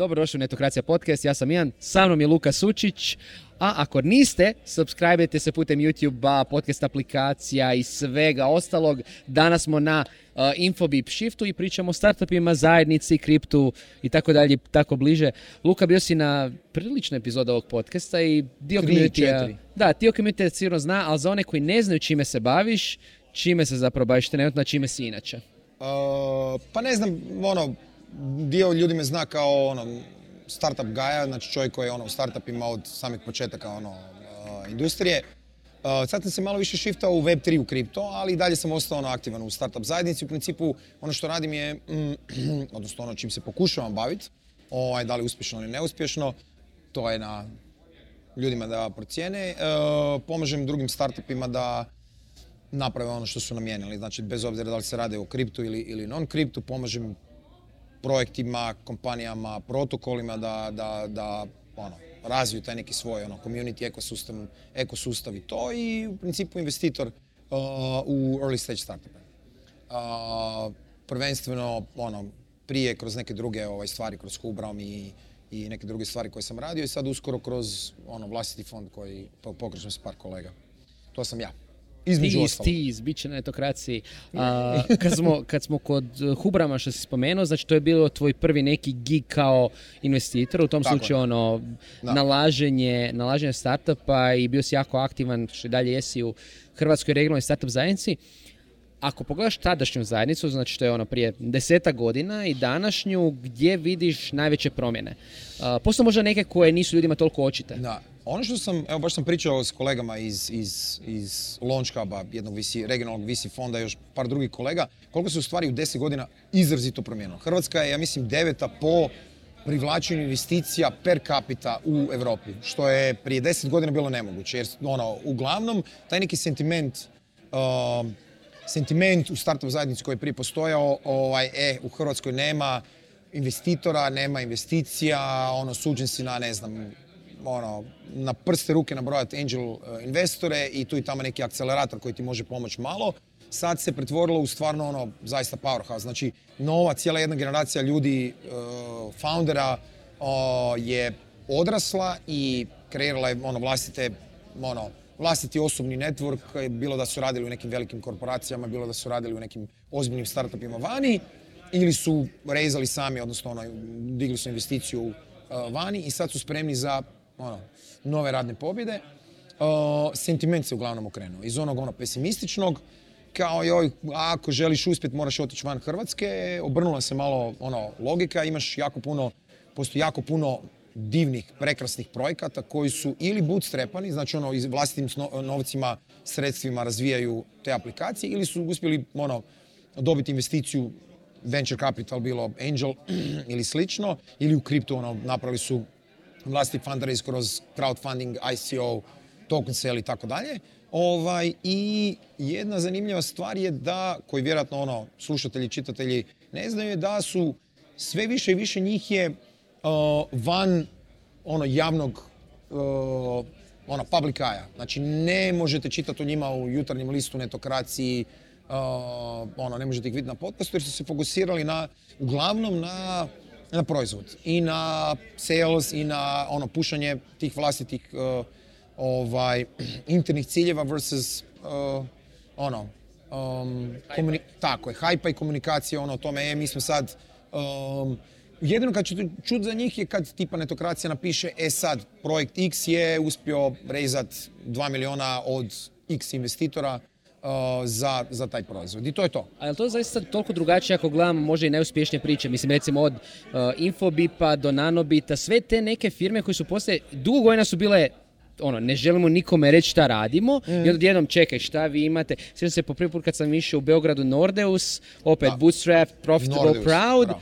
Dobrodošli u Netokracija podcast, ja sam Ian, sa mnom je Luka Sučić, a ako niste, subscribe se putem YouTube-a, podcast aplikacija i svega ostalog. Danas smo na uh, Infobip Shiftu i pričamo o startupima, zajednici, kriptu i tako dalje, tako bliže. Luka, bio si na priličnoj epizodu ovog podcasta i dio community. Da, dio community sigurno zna, ali za one koji ne znaju čime se baviš, čime se zapravo baviš trenutno, čime si inače? Uh, pa ne znam, ono, dio ljudi me zna kao ono, startup gaja, znači čovjek koji je ono, u startupima od samih početaka ono, industrije. Uh, sad sam se malo više shiftao u Web3 u kripto, ali i dalje sam ostao ono, aktivan u startup zajednici. U principu ono što radim je, mm, odnosno ono čim se pokušavam baviti, ovaj, da li uspješno ili neuspješno, to je na ljudima da procijene. Uh, pomažem drugim startupima da naprave ono što su namijenili. Znači, bez obzira da li se radi o kriptu ili, ili non-kriptu, pomažem projektima, kompanijama, protokolima da, da, da ono, razviju taj neki svoj ono, community ekosustav, ekosustav i to i u principu investitor uh, u early stage startupe. Uh, prvenstveno ono, prije kroz neke druge ovaj, stvari, kroz Hubram i, i neke druge stvari koje sam radio i sad uskoro kroz ono, vlastiti fond koji po- pokrećem s par kolega. To sam ja. Između Tiz, tiz, bit će na etokraciji. A, kad, smo, kad smo kod uh, Hubrama što si spomenuo, znači to je bilo tvoj prvi neki gig kao investitor, u tom Tako je. slučaju ono, Da. nalaženje, nalaženje startupa i bio si jako aktivan, što i dalje jesi u Hrvatskoj regionalnoj startup zajednici. Ako pogledaš tadašnju zajednicu, znači to je ono prije deseta godina i današnju, gdje vidiš najveće promjene? A, postoje možda neke koje nisu ljudima toliko očite. Da. Ono što sam, evo baš sam pričao s kolegama iz, iz, iz Launch Huba, jednog VC, regionalnog VC fonda i još par drugih kolega, koliko se u stvari u 10 godina izrazito promijenilo. Hrvatska je, ja mislim, deveta po privlačenju investicija per capita u Europi, što je prije 10 godina bilo nemoguće, jer ono, uglavnom, taj neki sentiment um, sentiment u startup zajednici koji je prije postojao, ovaj, e, u Hrvatskoj nema investitora, nema investicija, ono, suđen si na, ne znam, ono, na prste ruke nabrojati angel eh, investore i tu i tamo neki akcelerator koji ti može pomoći malo. Sad se pretvorilo u stvarno ono, zaista powerhouse. Znači, nova, cijela jedna generacija ljudi, eh, foundera je odrasla i kreirala je ono, vlastite, ono, vlastiti osobni network, bilo da su radili u nekim velikim korporacijama, bilo da su radili u nekim ozbiljnim startupima vani, ili su rezali sami, odnosno ono, digli su investiciju uh, vani i sad su spremni za ono, nove radne pobjede. Uh, sentiment se uglavnom okrenuo. Iz onog ono pesimističnog, kao joj, ako želiš uspjeti moraš otići van Hrvatske, obrnula se malo ono, logika, imaš jako puno, postoji jako puno divnih, prekrasnih projekata koji su ili bootstrapani, znači ono vlastitim novcima, sredstvima razvijaju te aplikacije ili su uspjeli ono, dobiti investiciju venture capital, bilo angel ili slično, ili u kriptu ono, napravili su vlastiti fundraise kroz crowdfunding, ICO, token sale i tako dalje. Ovaj, I jedna zanimljiva stvar je da, koji vjerojatno ono, slušatelji, čitatelji ne znaju, je da su sve više i više njih je van ono javnog ono, public eye Znači ne možete čitati o njima u jutarnjem listu, netokraciji, ono, ne možete ih vidjeti na podcastu jer su se fokusirali na, uglavnom na, na proizvod i na sales i na ono pušanje tih vlastitih uh, ovaj, internih ciljeva versus uh, ono, um, tako je, hajpa i komunikacija ono o tome, e, mi smo sad, um, jedino kad ćete čut za njih je kad tipa netokracija napiše, e sad, projekt X je uspio rezat 2 miliona od X investitora uh, za, za taj proizvod i to je to. A je li to zaista toliko drugačije ako gledamo možda i najuspješnije priče? Mislim recimo od uh, Infobipa do Nanobita, sve te neke firme koje su poslije, dugo godina su bile ono, ne želimo nikome reći šta radimo i onda odjednom čekaj šta vi imate. Sjećam se po prvi put kad sam išao u Beogradu Nordeus, opet Da. Bootstrap, Profitable, Nordeus, Proud. bravo.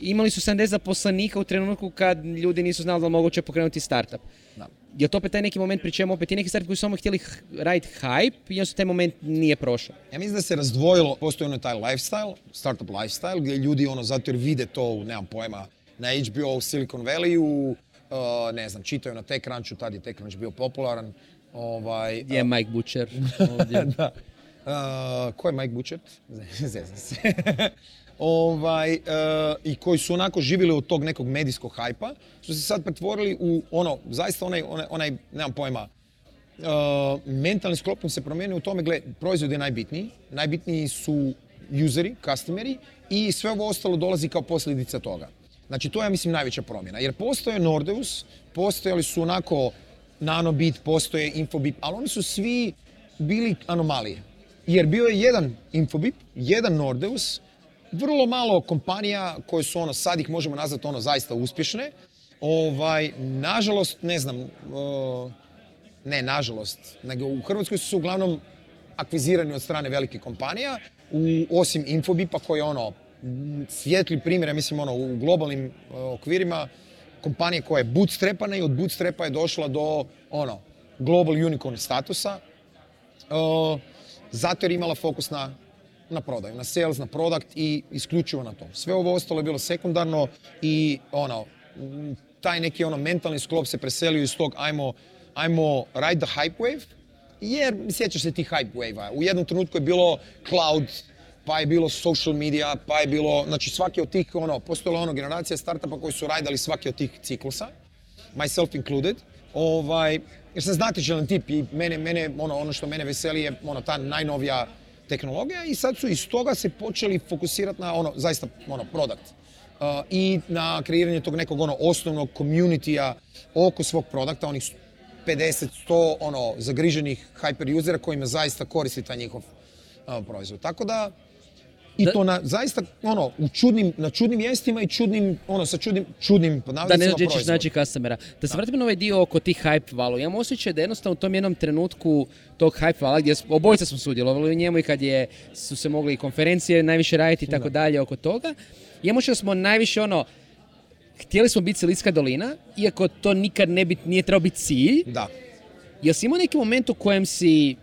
Imali su 70 zaposlenika u trenutku kad ljudi nisu znali da moguće pokrenuti startup. Da. Je to opet taj neki moment pri čemu opet ti neki startup koji su samo htjeli raditi hype i onda su taj moment nije prošao. Ja mislim da se razdvojilo, postoji ono taj lifestyle, startup lifestyle, gdje ljudi ono, zato jer vide to, u, nemam pojma, na HBO u Silicon Valley-u, uh, ne znam, čitaju na TechCrunchu, tad je TechCrunch bio popularan. Ovaj, je Mike Butcher ovdje. da. Uh, ko je Mike Butcher? Zezam se. Ovaj, e, i koji su onako živjeli od tog nekog medijskog hajpa, su se sad pretvorili u ono, zaista onaj, onaj, onaj nemam pojma, e, mentalni sklop se promijenio u tome, gle, proizvod je najbitniji, najbitniji su useri, customeri i sve ovo ostalo dolazi kao posljedica toga. Znači, to je, ja mislim, najveća promjena. Jer postoje Nordeus, postojali su onako Nanobit, postoje Infobip, ali oni su svi bili anomalije. Jer bio je jedan Infobip, jedan Nordeus, vrlo malo kompanija koje su ono, sad ih možemo nazvati ono zaista uspješne. Ovaj, nažalost, ne znam, ne nažalost, nego u Hrvatskoj su uglavnom akvizirani od strane velikih kompanija, u, osim Infobipa koji je ono svijetli primjer, ja mislim ono u globalnim okvirima, kompanije koja je bootstrapana i od bootstrapa je došla do ono global unicorn statusa. zato jer imala fokus na na prodaju, na sales, na product i isključivo na to. Sve ovo ostalo je bilo sekundarno i ono, taj neki ono mentalni sklop se preselio iz tog ajmo, ajmo ride the hype wave, jer sjećaš se tih hype wave U jednom trenutku je bilo cloud, pa je bilo social media, pa je bilo, znači svaki od tih, ono, postojala ono generacija startupa koji su rajdali svaki od tih ciklusa, myself included, ovaj, jer sam znatiželan tip i mene, mene, ono, ono što mene veseli je ono, ta najnovija tehnologija i sad su iz toga se počeli fokusirati na ono, zaista, ono, product. Uh, I na kreiranje tog nekog ono osnovnog communitya oko svog produkta, onih 50, 100 ono, zagriženih hyper usera kojima zaista koristi taj njihov uh, proizvod. Tako da, i to na zaista ono u čudnim na čudnim mjestima i čudnim ono sa čudnim čudnim Da ne dođeš znači customera. Da se vratimo na ovaj dio oko tih hype valu. Ja imam osjećaj da jednostavno u tom jednom trenutku tog hype vala gdje obojica smo sudjelovali u njemu i kad je su se mogli i konferencije najviše raditi i tako dalje oko toga. Imamo da smo najviše ono htjeli smo biti Silitska dolina, iako to nikad ne bi, nije trebao biti cilj. Da. Jel si imao neki moment u kojem si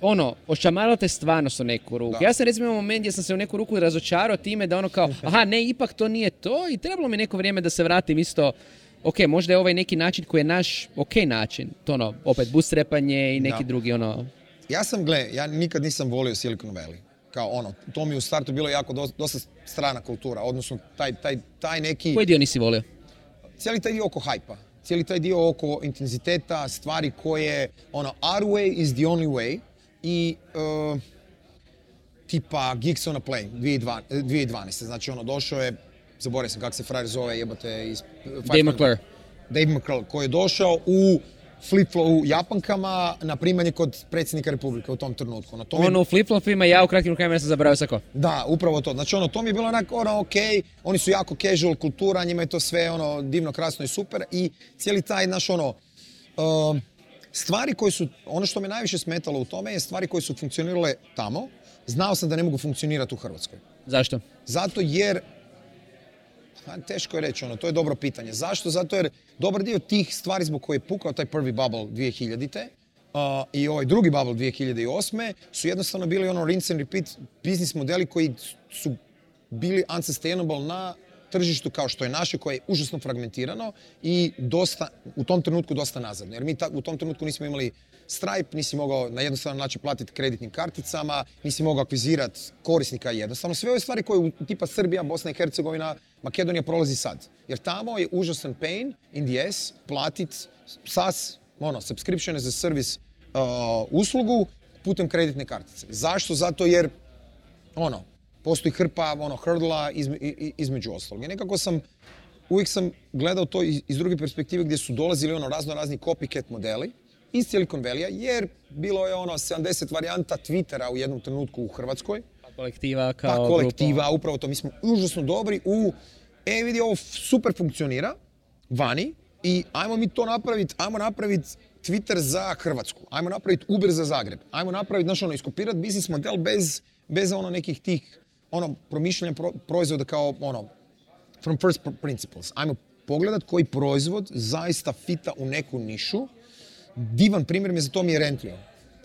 ono, ošamarao te stvarno u neku ruku. Ja sam recimo imao moment gdje sam se u neku ruku razočarao time da ono kao, aha, ne, ipak to nije to i trebalo mi neko vrijeme da se vratim isto, ok, možda je ovaj neki način koji je naš ok način, to ono, opet bootstrapanje i neki drugi ono... Ja sam, gle, ja nikad nisam volio Silicon Valley. Kao ono, to mi u startu bilo jako dosta strana kultura, odnosno taj, taj, taj neki... Koji dio nisi volio? Cijeli taj dio oko hajpa cijeli taj dio oko intenziteta, stvari koje, ono, our way is the only way, i uh, tipa Geeks on a Plane 2012. Znači ono došao je, zaboravio sam kako se frajer zove, jebate iz... Dave McClure. Dave McClure koji je došao u flip u Japankama na primanje kod predsjednika Republike u tom trenutku. Ono, to mi... Ono u flip ima ja u kratkim rukama ja sam zaboravio sako. Da, upravo to. Znači ono, to mi je bilo onako ono, ok, oni su jako casual kultura, njima je to sve ono divno, krasno i super i cijeli taj naš ono, uh, Stvari koje su, ono što me najviše smetalo u tome je stvari koje su funkcionirale tamo, znao sam da ne mogu funkcionirati u Hrvatskoj. Zašto? Zato jer, teško je reći ono, to je dobro pitanje. Zašto? Zato jer dobar dio tih stvari zbog koje je pukao taj prvi bubble 2000-te, Uh, i ovaj drugi bubble 2008. su jednostavno bili ono rinse and repeat biznis modeli koji su bili unsustainable na tržištu kao što je naše koje je užasno fragmentirano i dosta, u tom trenutku dosta nazadno. Jer mi u tom trenutku nismo imali Stripe, nisi mogao na jednostavan način platiti kreditnim karticama, nisi mogao akvizirati korisnika jednostavno. Sve ove stvari koje tipa Srbija, Bosna i Hercegovina, Makedonija prolazi sad. Jer tamo je užasan pain in the ass platiti SaaS, ono, subscription as a service uh, uslugu putem kreditne kartice. Zašto? Zato jer ono, postoji hrpa ono, hrdla između ostalog. I nekako sam, uvijek sam gledao to iz, iz druge perspektive gdje su dolazili ono razno razni copycat modeli iz Silicon Valley, jer bilo je ono 70 varijanta Twittera u jednom trenutku u Hrvatskoj. Pa kolektiva kao Pa kolektiva, upravo to. Mi smo užasno dobri u, e vidi ovo super funkcionira, vani, i ajmo mi to napraviti, ajmo napraviti Twitter za Hrvatsku, ajmo napraviti Uber za Zagreb, ajmo napraviti, znaš ono, iskopirati biznis model bez, bez ono nekih tih ono, promišljanje proizvoda kao ono, from first principles. Ajmo pogledat koji proizvod zaista fita u neku nišu. Divan primjer mi za to mi je Rentlio.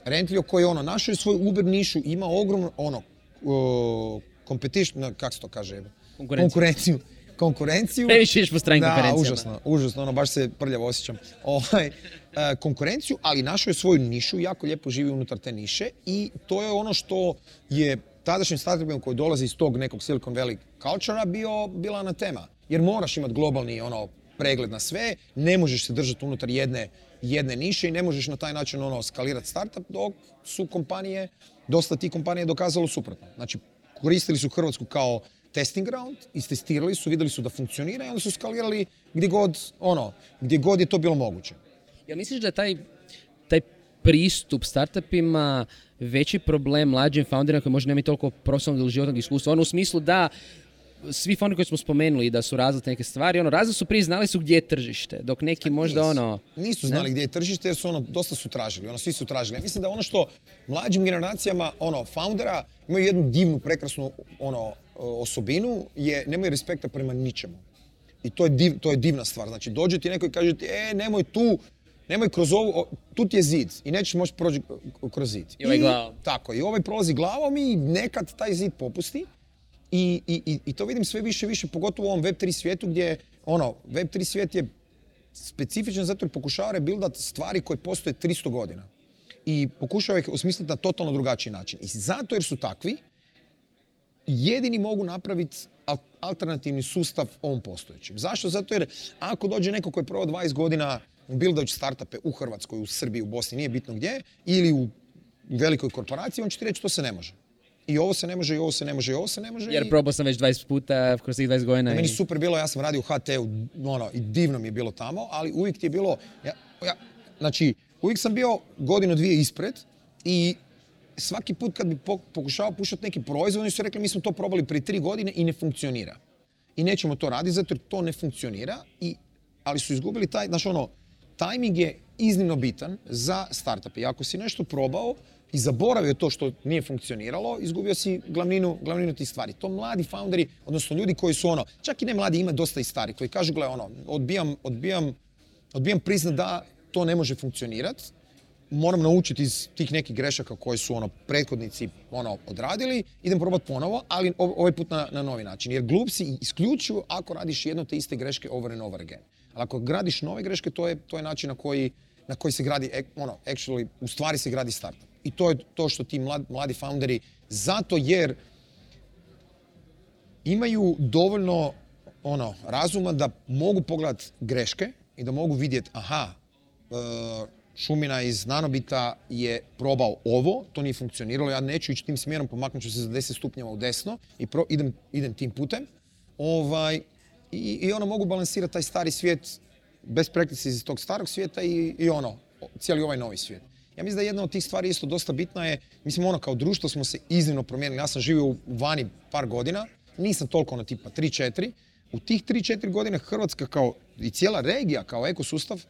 Rentlio koji ono, našao je svoju Uber nišu, ima ogromno, ono, uh, competition, kako se to kaže? Konkurenciju. Konkurenciju. Konkurenciju. Previše po stranim da, užasno, užasno, ono, baš se prljavo osjećam. Ovaj, uh, konkurenciju, ali našao je svoju nišu, jako lijepo živi unutar te niše i to je ono što je tadašnjim startupima koji dolaze iz tog nekog Silicon Valley cultura bio, bila na tema. Jer moraš imati globalni ono, pregled na sve, ne možeš se držati unutar jedne, jedne niše i ne možeš na taj način ono, skalirati startup dok su kompanije, dosta tih kompanija dokazalo suprotno. Znači, koristili su Hrvatsku kao testing ground, istestirali su, vidjeli su da funkcionira i onda su skalirali gdje god, ono, gdje god je to bilo moguće. Ja misliš da taj, taj pristup startupima veći problem mlađim founderima koji možda nemaju toliko profesionalnog ili životnog iskustva? Ono u smislu da svi fondi koji smo spomenuli da su razlite neke stvari, ono, razli su prije znali su gdje je tržište, dok neki možda nisu. ono... Nisu znali gdje je tržište jer su ono, dosta su tražili, ono, svi su tražili. Ja mislim da ono što mlađim generacijama, ono, foundera imaju jednu divnu, prekrasnu, ono, osobinu je, nemaju respekta prema ničemu. I to je, div, to je divna stvar. Znači, dođe ti neko i kaže ti, e, nemoj tu, nemoj kroz ovu, tu ti je zid i nećeš moći proći kroz zid. I ovaj glavom. Tako, i ovaj prolazi glavom i nekad taj zid popusti. I, i, I to vidim sve više i više, pogotovo u ovom Web3 svijetu gdje, ono, Web3 svijet je specifičan zato jer pokušava rebuildat stvari koje postoje 300 godina. I pokušava ih osmisliti na totalno drugačiji način. I zato jer su takvi, jedini mogu napraviti alternativni sustav ovom postojećem. Zašto? Zato jer ako dođe neko koji je provao 20 godina buildajući startupe u Hrvatskoj, u Srbiji, u Bosni, nije bitno gdje, ili u velikoj korporaciji, on će ti reći to se ne može. I ovo se ne može, i ovo se ne može, i ovo se ne može. Jer probao sam već 20 puta kroz tih 20 godina. Meni i- super bilo, ja sam radio u HT-u, ono, i divno mi je bilo tamo, ali uvijek ti je bilo, ja, ja, znači, uvijek sam bio godinu, dvije ispred i svaki put kad bi po- pokušavao pušati neki proizvod, oni su rekli mi smo to probali prije tri godine i ne funkcionira. I nećemo to raditi zato jer to ne funkcionira, i, ali su izgubili taj, znaš ono, tajming je iznimno bitan za startupe. I ako si nešto probao i zaboravio to što nije funkcioniralo, izgubio si glavninu, glavninu tih stvari. To mladi founderi, odnosno ljudi koji su ono, čak i ne mladi, ima dosta i stari, koji kažu, gle, ono, odbijam, odbijam, odbijam priznat da to ne može funkcionirati, moram naučiti iz tih nekih grešaka koje su ono prethodnici ono odradili, idem probati ponovo, ali ov- ovaj put na, na novi način. Jer glup si isključivo ako radiš jedno te iste greške over and over again. Ali ako gradiš nove greške, to je, to je način na koji, na koji se gradi, ono, actually, u stvari se gradi startup. I to je to što ti mladi, mladi founderi, zato jer imaju dovoljno ono, razuma da mogu pogledat greške i da mogu vidjeti, aha, e, Šumina iz Nanobita je probao ovo, to nije funkcioniralo, ja neću ići tim smjerom, pomaknut ću se za 10 stupnjeva u desno i pro- idem, idem tim putem. Ovaj, i, I ono mogu balansirati taj stari svijet bez praktice iz tog starog svijeta i, i ono, cijeli ovaj novi svijet. Ja mislim da jedna od tih stvari isto dosta bitna je, mislim ono kao društvo smo se iznimno promijenili. Ja sam živio u vani par godina, nisam toliko ono tipa 3-4. U tih 3-4 godine Hrvatska kao i cijela regija kao ekosustav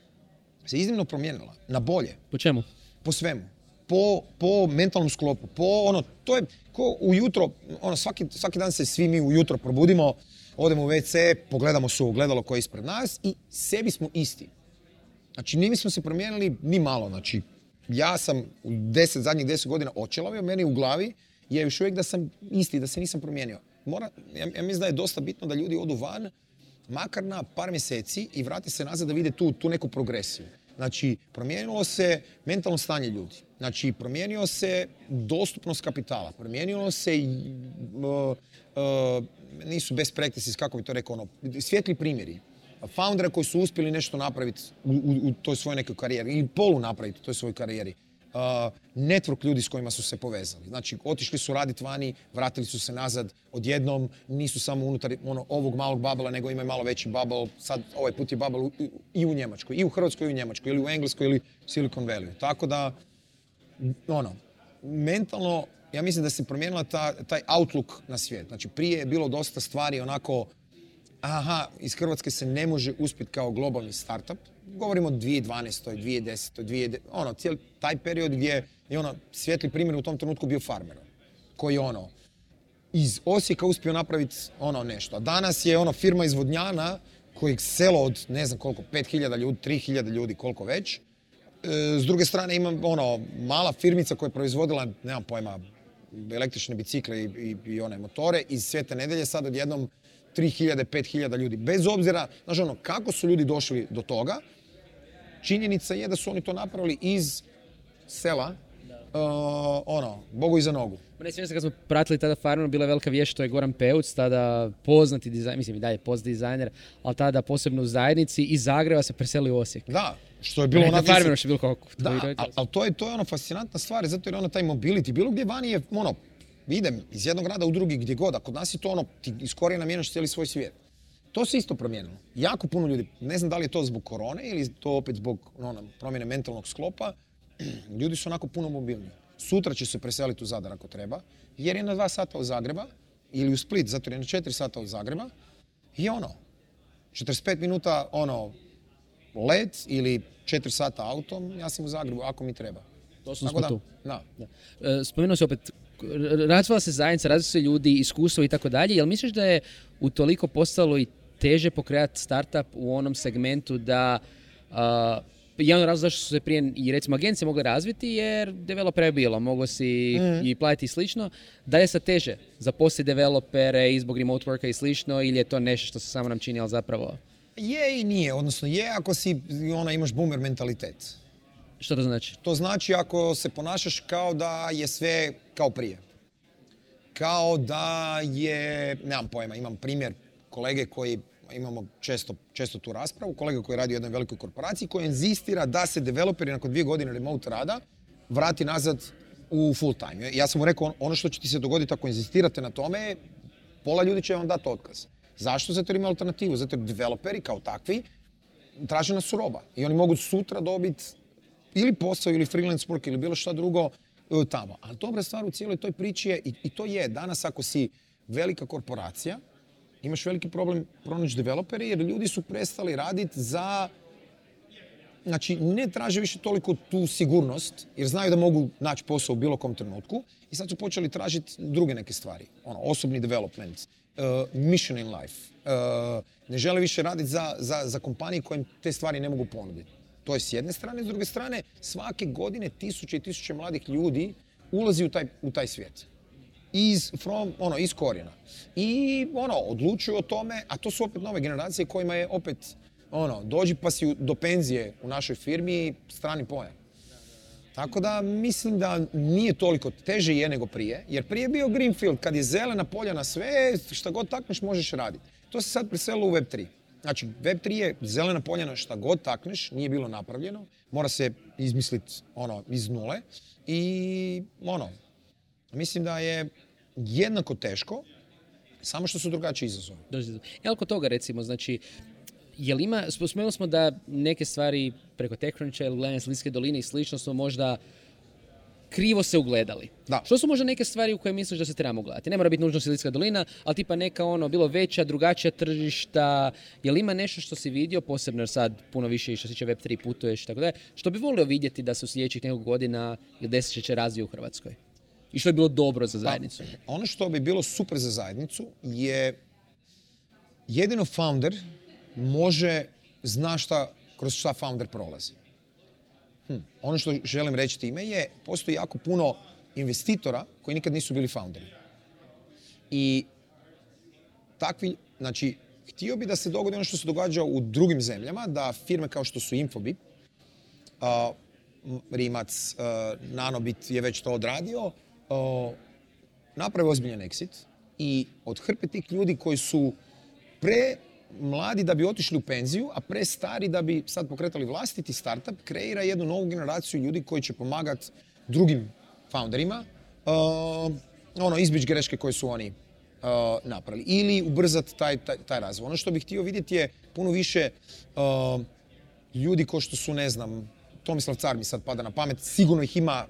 se iznimno promijenila na bolje Po čemu? po svemu. Po, po mentalnom sklopu, po ono, to je ko ujutro, ono, svaki, svaki dan se svi mi ujutro probudimo, odemo u WC, pogledamo se u ogledalo koje je ispred nas i sebi smo isti. Znači, mi smo se promijenili ni malo. Znači, ja sam u deset, zadnjih deset godina očelavio, meni u glavi je još uvijek da sam isti, da se nisam promijenio. Mora, ja, ja mislim da je dosta bitno da ljudi odu van, makar na par mjeseci i vrati se nazad da vide tu, tu neku progresiju. Znači, promijenilo se mentalno stanje ljudi. Znači, promijenio se dostupnost kapitala. Promijenilo se uh, uh, nisu best practices, kako bi to rekao, ono, svijetli primjeri foundera koji su uspjeli nešto napraviti u, u, toj svojoj nekoj karijeri ili polu napraviti u toj svojoj karijeri. Uh, network ljudi s kojima su se povezali. Znači, otišli su raditi vani, vratili su se nazad odjednom, nisu samo unutar ono, ovog malog babela, nego imaju malo veći bubble. Sad, ovaj put je u- i u Njemačkoj, i u Hrvatskoj, i u Njemačkoj, ili u Engleskoj, ili Silicon Valley. Tako da, ono, mentalno, ja mislim da se promijenila ta, taj outlook na svijet. Znači, prije je bilo dosta stvari onako, aha, iz Hrvatske se ne može uspjeti kao globalni startup. Govorimo o 2012. 2010. 2010. Ono, cijeli taj period gdje je ono, svijetli primjer u tom trenutku bio farmer. Koji ono, iz Osijeka uspio napraviti ono nešto. A danas je ono firma iz Vodnjana kojeg selo od ne znam koliko, 5000 ljudi, 3000 ljudi, koliko već. E, s druge strane imam ono, mala firmica koja je proizvodila, nemam pojma, električne bicikle i, i, i one motore iz Svete nedelje sad odjednom 3000, 5000 ljudi. Bez obzira, znaš ono, kako su ljudi došli do toga, činjenica je da su oni to napravili iz sela, ono, Bogu iza nogu. Ne sjećam se kad smo pratili tada Farmer, bila je velika vijest, to je Goran Peuc, tada poznati dizajner, mislim i dalje poznati dizajner, ali tada posebno u zajednici iz Zagreba se preselio u Osijek. Da, što je bilo Na onako... Farmeru što je bilo kao Da, ali al to je, to je ono fascinantna stvar, zato jer ono taj mobility, bilo gdje vani je, ono, idem iz jednog grada u drugi gdje god, a kod nas je to ono, ti iz korijena mijenjaš cijeli svoj svijet. To se isto promijenilo. Jako puno ljudi, ne znam da li je to zbog korone ili to opet zbog ono, promjene mentalnog sklopa, ljudi su onako puno mobilniji. Sutra će se preseliti u Zadar ako treba, jer je na dva sata od Zagreba, ili u Split, zato jer je na četiri sata od Zagreba, i ono, 45 minuta ono, let ili 4 sata autom, ja sam u Zagrebu ako mi treba. Doslovno smo da, tu. Da. E, Spomenuo si opet, razvila se zajednica, razvila se ljudi, iskustvo i tako dalje. Jel misliš da je utoliko postalo i teže pokreati startup u onom segmentu da jedan od razloga zašto su se prije i recimo agencije mogle razviti jer developera je bilo, mogo si i platiti i slično. Da je sad teže zaposliti developere i zbog remote worka i slično ili je to nešto što se samo nam čini, ali zapravo Je i nije, odnosno je ako si, ona, imaš boomer mentalitet. što to znači? To znači ako se ponašaš kao da je sve kao prije. Kao da je, nemam pojma, imam primjer kolege koji, imamo često, često tu raspravu, kolega koji radi u jednoj velikoj korporaciji koji inzistira da se developeri nakon dvije godine remote rada vrati nazad u full time. Ja sam mu rekao, ono što će ti se dogoditi ako inzistirate na tome pola ljudi će vam dati otkaz. Zašto? Zato jer ima alternativu. Zato jer developeri kao takvi traže nas su roba. I oni mogu sutra dobiti ili posao ili freelance work ili bilo šta drugo e, tamo. Ali dobra stvar u cijeloj toj priči je, i, i to je, danas ako si velika korporacija, imaš veliki problem pronaći developere jer ljudi su prestali raditi za Znači, ne traže više toliko tu sigurnost, jer znaju da mogu naći posao u bilo kom trenutku i sad su počeli tražiti druge neke stvari. Ono, osobni development, mission in life. Uh, ne žele više raditi za, za, za kompanije koje te stvari ne mogu ponuditi. To je s jedne strane, s druge strane, svake godine tisuće i tisuće mladih ljudi ulazi u taj, u taj svijet iz, from, ono, iz korijena. I ono, odlučuju o tome, a to su opet nove generacije kojima je opet ono, dođi pa si do penzije u našoj firmi strani pojam. Tako da mislim da nije toliko teže je nego prije, jer prije je bio Greenfield, kad je zelena polja na sve, šta god takneš možeš raditi. To se sad preselilo u Web3. Znači, Web3 je zelena polja na šta god takneš, nije bilo napravljeno, mora se izmisliti ono, iz nule i ono, mislim da je jednako teško, samo što su drugačiji izazovi. Oko toga recimo, znači, jel ima, sp- spomenuli smo da neke stvari preko TechCruncha ili gledanja Slinske doline i slično smo možda krivo se ugledali. Da. Što su možda neke stvari u koje misliš da se trebamo gledati? Ne mora biti nužno Silijska dolina, ali tipa neka ono, bilo veća, drugačija tržišta. Jel ima nešto što si vidio, posebno jer sad puno više i što se tiče Web3 putuješ i tako dalje, što bi volio vidjeti da se u sljedećih nekog godina ili desetljeća razvije u Hrvatskoj? I što je bilo dobro za zajednicu? Ono što bi bilo super za zajednicu je jedino founder može zna šta, kroz šta founder prolazi. Hm. Ono što želim reći time je, postoji jako puno investitora koji nikad nisu bili founderi. I takvi, znači, htio bi da se dogodi ono što se događa u drugim zemljama, da firme kao što su Infobip, M- Rimac, a, Nanobit je već to odradio, a, naprave ozbiljan exit i od hrpe tih ljudi koji su pre mladi da bi otišli u penziju, a pre stari da bi sad pokretali vlastiti startup, kreira jednu novu generaciju ljudi koji će pomagati drugim founderima, uh, ono, izbjeći greške koje su oni uh, napravili. Ili ubrzati taj, taj, taj razvoj. Ono što bih htio vidjeti je puno više uh, ljudi ko što su, ne znam, Tomislav Car mi sad pada na pamet, sigurno ih ima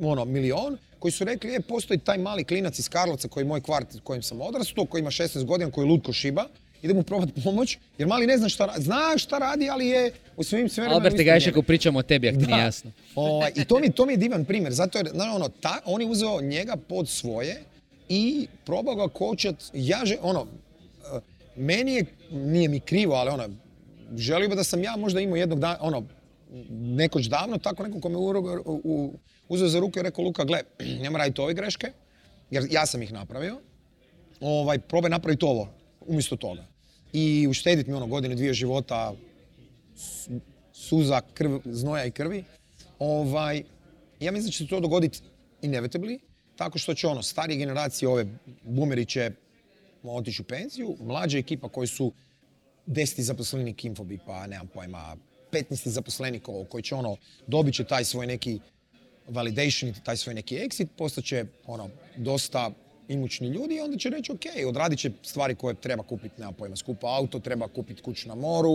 ono, milion, koji su rekli, e, postoji taj mali klinac iz Karlovca koji je moj kvart u kojem sam odrastao, koji ima 16 godina, koji je lud ko šiba, idemo probati pomoć, jer mali ne zna šta radi, zna šta radi, ali je u svim sferama... Alberte isto Gajšek, pričamo o tebi, ako ti nije jasno. Ovaj, I to mi, to mi je divan primjer, zato jer, ono, ta, on je uzeo njega pod svoje i probao ga kočat, ja že, ono, eh, meni je, nije mi krivo, ali ono, želio bi da sam ja možda imao jednog dana, ono, nekoć davno, tako neko ko me uro- u, u, uzeo za ruku i rekao, Luka, gle, nema raditi ove greške, jer ja sam ih napravio, ovaj, probaj napraviti ovo, umjesto toga. I uštediti mi ono godine, dvije života, suza, krv, znoja i krvi. Ovaj, ja mislim da će se to dogoditi inevitably, tako što će ono, starije generacije, ove boomeri će otići u penziju, mlađa ekipa koji su deseti zaposlenik Infobi, pa nemam pojma, 15. zaposlenik koji će ono, dobit će taj svoj neki validation, taj svoj neki exit, postaće ono, dosta imućni ljudi i onda će reći ok, odradit će stvari koje treba kupiti, nema pojma, skupa auto, treba kupiti kuću na moru,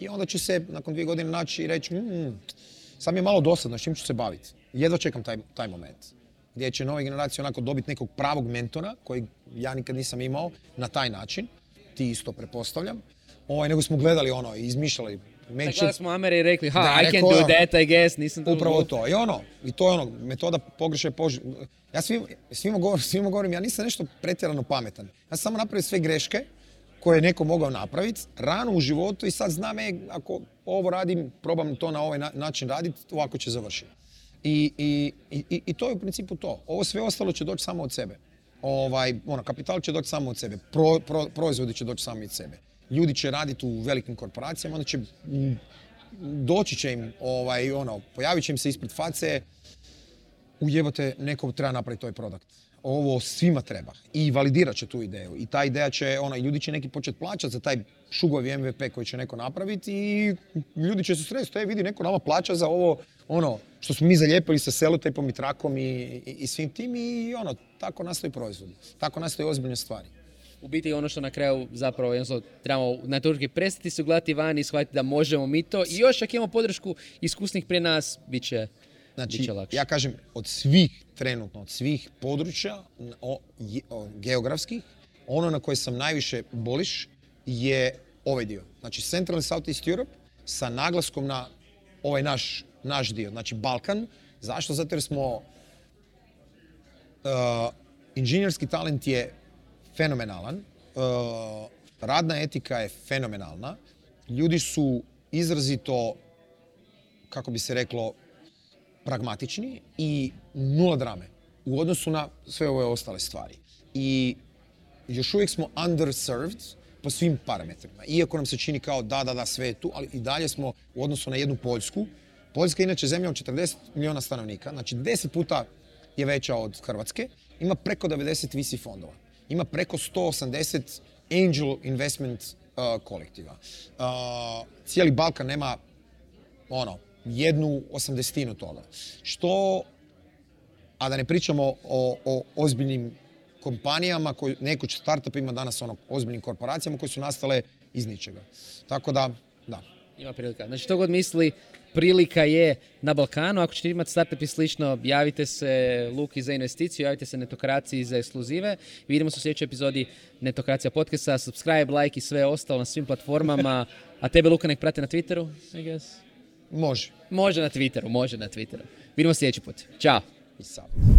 i onda će se nakon dvije godine naći i reći mm, sad mi je malo dosadno, s čim ću se baviti. Jedva čekam taj, taj moment. Gdje će nove generacije onako dobiti nekog pravog mentora, koji ja nikad nisam imao, na taj način. Ti isto prepostavljam. Ovaj, nego smo gledali ono, izmišljali Dakle, smo Amere i rekli, ha, Da, I can do ono, that, I guess, nisam to Upravo to. I ono, i to je ono, metoda pogrešaj pož... Ja svim, svima, govorim, svima govorim, ja nisam nešto pretjerano pametan. Ja sam samo napravio sve greške koje je neko mogao napraviti rano u životu i sad znam, e, ako ovo radim, probam to na ovaj na- način raditi, ovako će završiti. I, i, i, I to je u principu to. Ovo sve ostalo će doći samo od sebe. Ovaj, ono, kapital će doći samo od sebe. Pro, pro- proizvodi će doći sami od sebe. Ljudi će raditi u velikim korporacijama, onda će mm, doći će im, ovaj, ono, pojavit će im se ispred face, ujebote, neko treba napraviti taj produkt. Ovo svima treba. I validirat će tu ideju. I ta ideja će, i ljudi će neki početi plaćati za taj šugovi MVP koji će neko napraviti i ljudi će se sresti. E, vidi, neko nama plaća za ovo, ono, što smo mi zalijepili sa selotejpom i trakom i, i, svim tim i ono, tako nastaju proizvodi. Tako nastaju ozbiljne stvari. U biti ono što na kraju zapravo jednostavno trebamo na točki prestati se ugledati van i shvatiti da možemo mi to i još ako imamo podršku iskusnih prije nas, bit će, Znači, bit će lakše. ja kažem, od svih, trenutno, od svih područja o, o, geografskih, ono na koje sam najviše boliš je ovaj dio. Znači, Central and Southeast Europe sa naglaskom na ovaj naš, naš dio, znači Balkan. Zašto? Zato jer smo uh, inženjerski talent je fenomenalan, uh, radna etika je fenomenalna, ljudi su izrazito, kako bi se reklo, pragmatični i nula drame u odnosu na sve ove ostale stvari. I još uvijek smo underserved po svim parametrima. Iako nam se čini kao da, da, da, sve je tu, ali i dalje smo u odnosu na jednu Poljsku. Poljska je inače zemlja od 40 milijuna stanovnika, znači 10 puta je veća od Hrvatske, ima preko 90 VC fondova, ima preko 180 angel investment uh, kolektiva. Uh, cijeli Balkan nema ono, jednu osamdesetinu toga. Što, a da ne pričamo o, o ozbiljnim kompanijama, koji, nekoć startupima, danas ono, ozbiljnim korporacijama koje su nastale iz ničega. Tako da, da. Ima prilika. Znači, što god misli, prilika je na Balkanu. Ako ćete imati startup i slično, javite se Luki za investiciju, javite se Netokraciji za ekskluzive. Vidimo se u sljedećoj epizodi Netokracija podcasta. Subscribe, like i sve ostalo na svim platformama. A tebe, Luka, nek prate na Twitteru, I guess. Može. Može na Twitteru, može na Twitteru. Vidimo se sljedeći put. Ćao. I.